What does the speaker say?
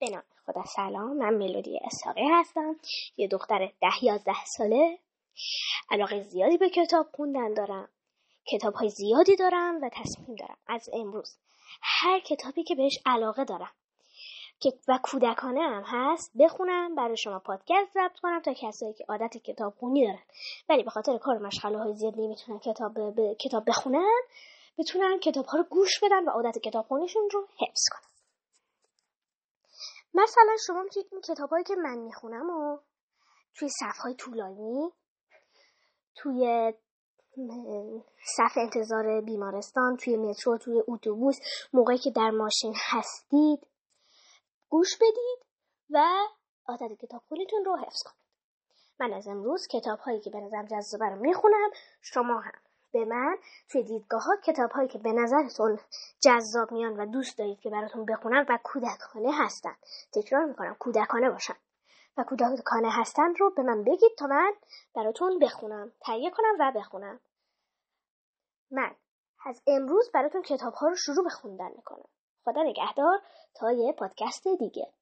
به نام خدا سلام. من ملودی اساقی هستم. یه دختر ده یازده ساله. علاقه زیادی به کتاب خوندن دارم. کتاب های زیادی دارم و تصمیم دارم از امروز هر کتابی که بهش علاقه دارم که و کودکانه هم هست بخونم برای شما پادکست ضبط کنم تا کسایی که عادت کتاب خونی دارن. ولی به خاطر کار مشغله های زیاد نمی‌تونن کتاب ب... کتاب بخونن بتونن کتاب ها رو گوش بدن و عادت کتاب خونیشون رو حفظ کنن. مثلا شما می‌تونید این کتابهایی که من می‌خونم و توی صفهای طولانی توی صف انتظار بیمارستان توی مترو توی اتوبوس موقعی که در ماشین هستید گوش بدید و عادت کتاب خونیتون رو حفظ کنید. من از امروز کتاب هایی که به نظرم جذابه رو می‌خونم شما هم. به من توی دیدگاه ها کتاب هایی که به نظرتون جذاب میان و دوست دارید که براتون بخونم و کودکانه هستن. تکرار می‌کنم کودکانه باشن. و کودکانه هستن رو به من بگید تا من براتون بخونم تهیه کنم و بخونم. من از امروز براتون کتاب ها رو شروع به خوندن می‌کنم. خدا نگهدار تا یه پادکست دیگه.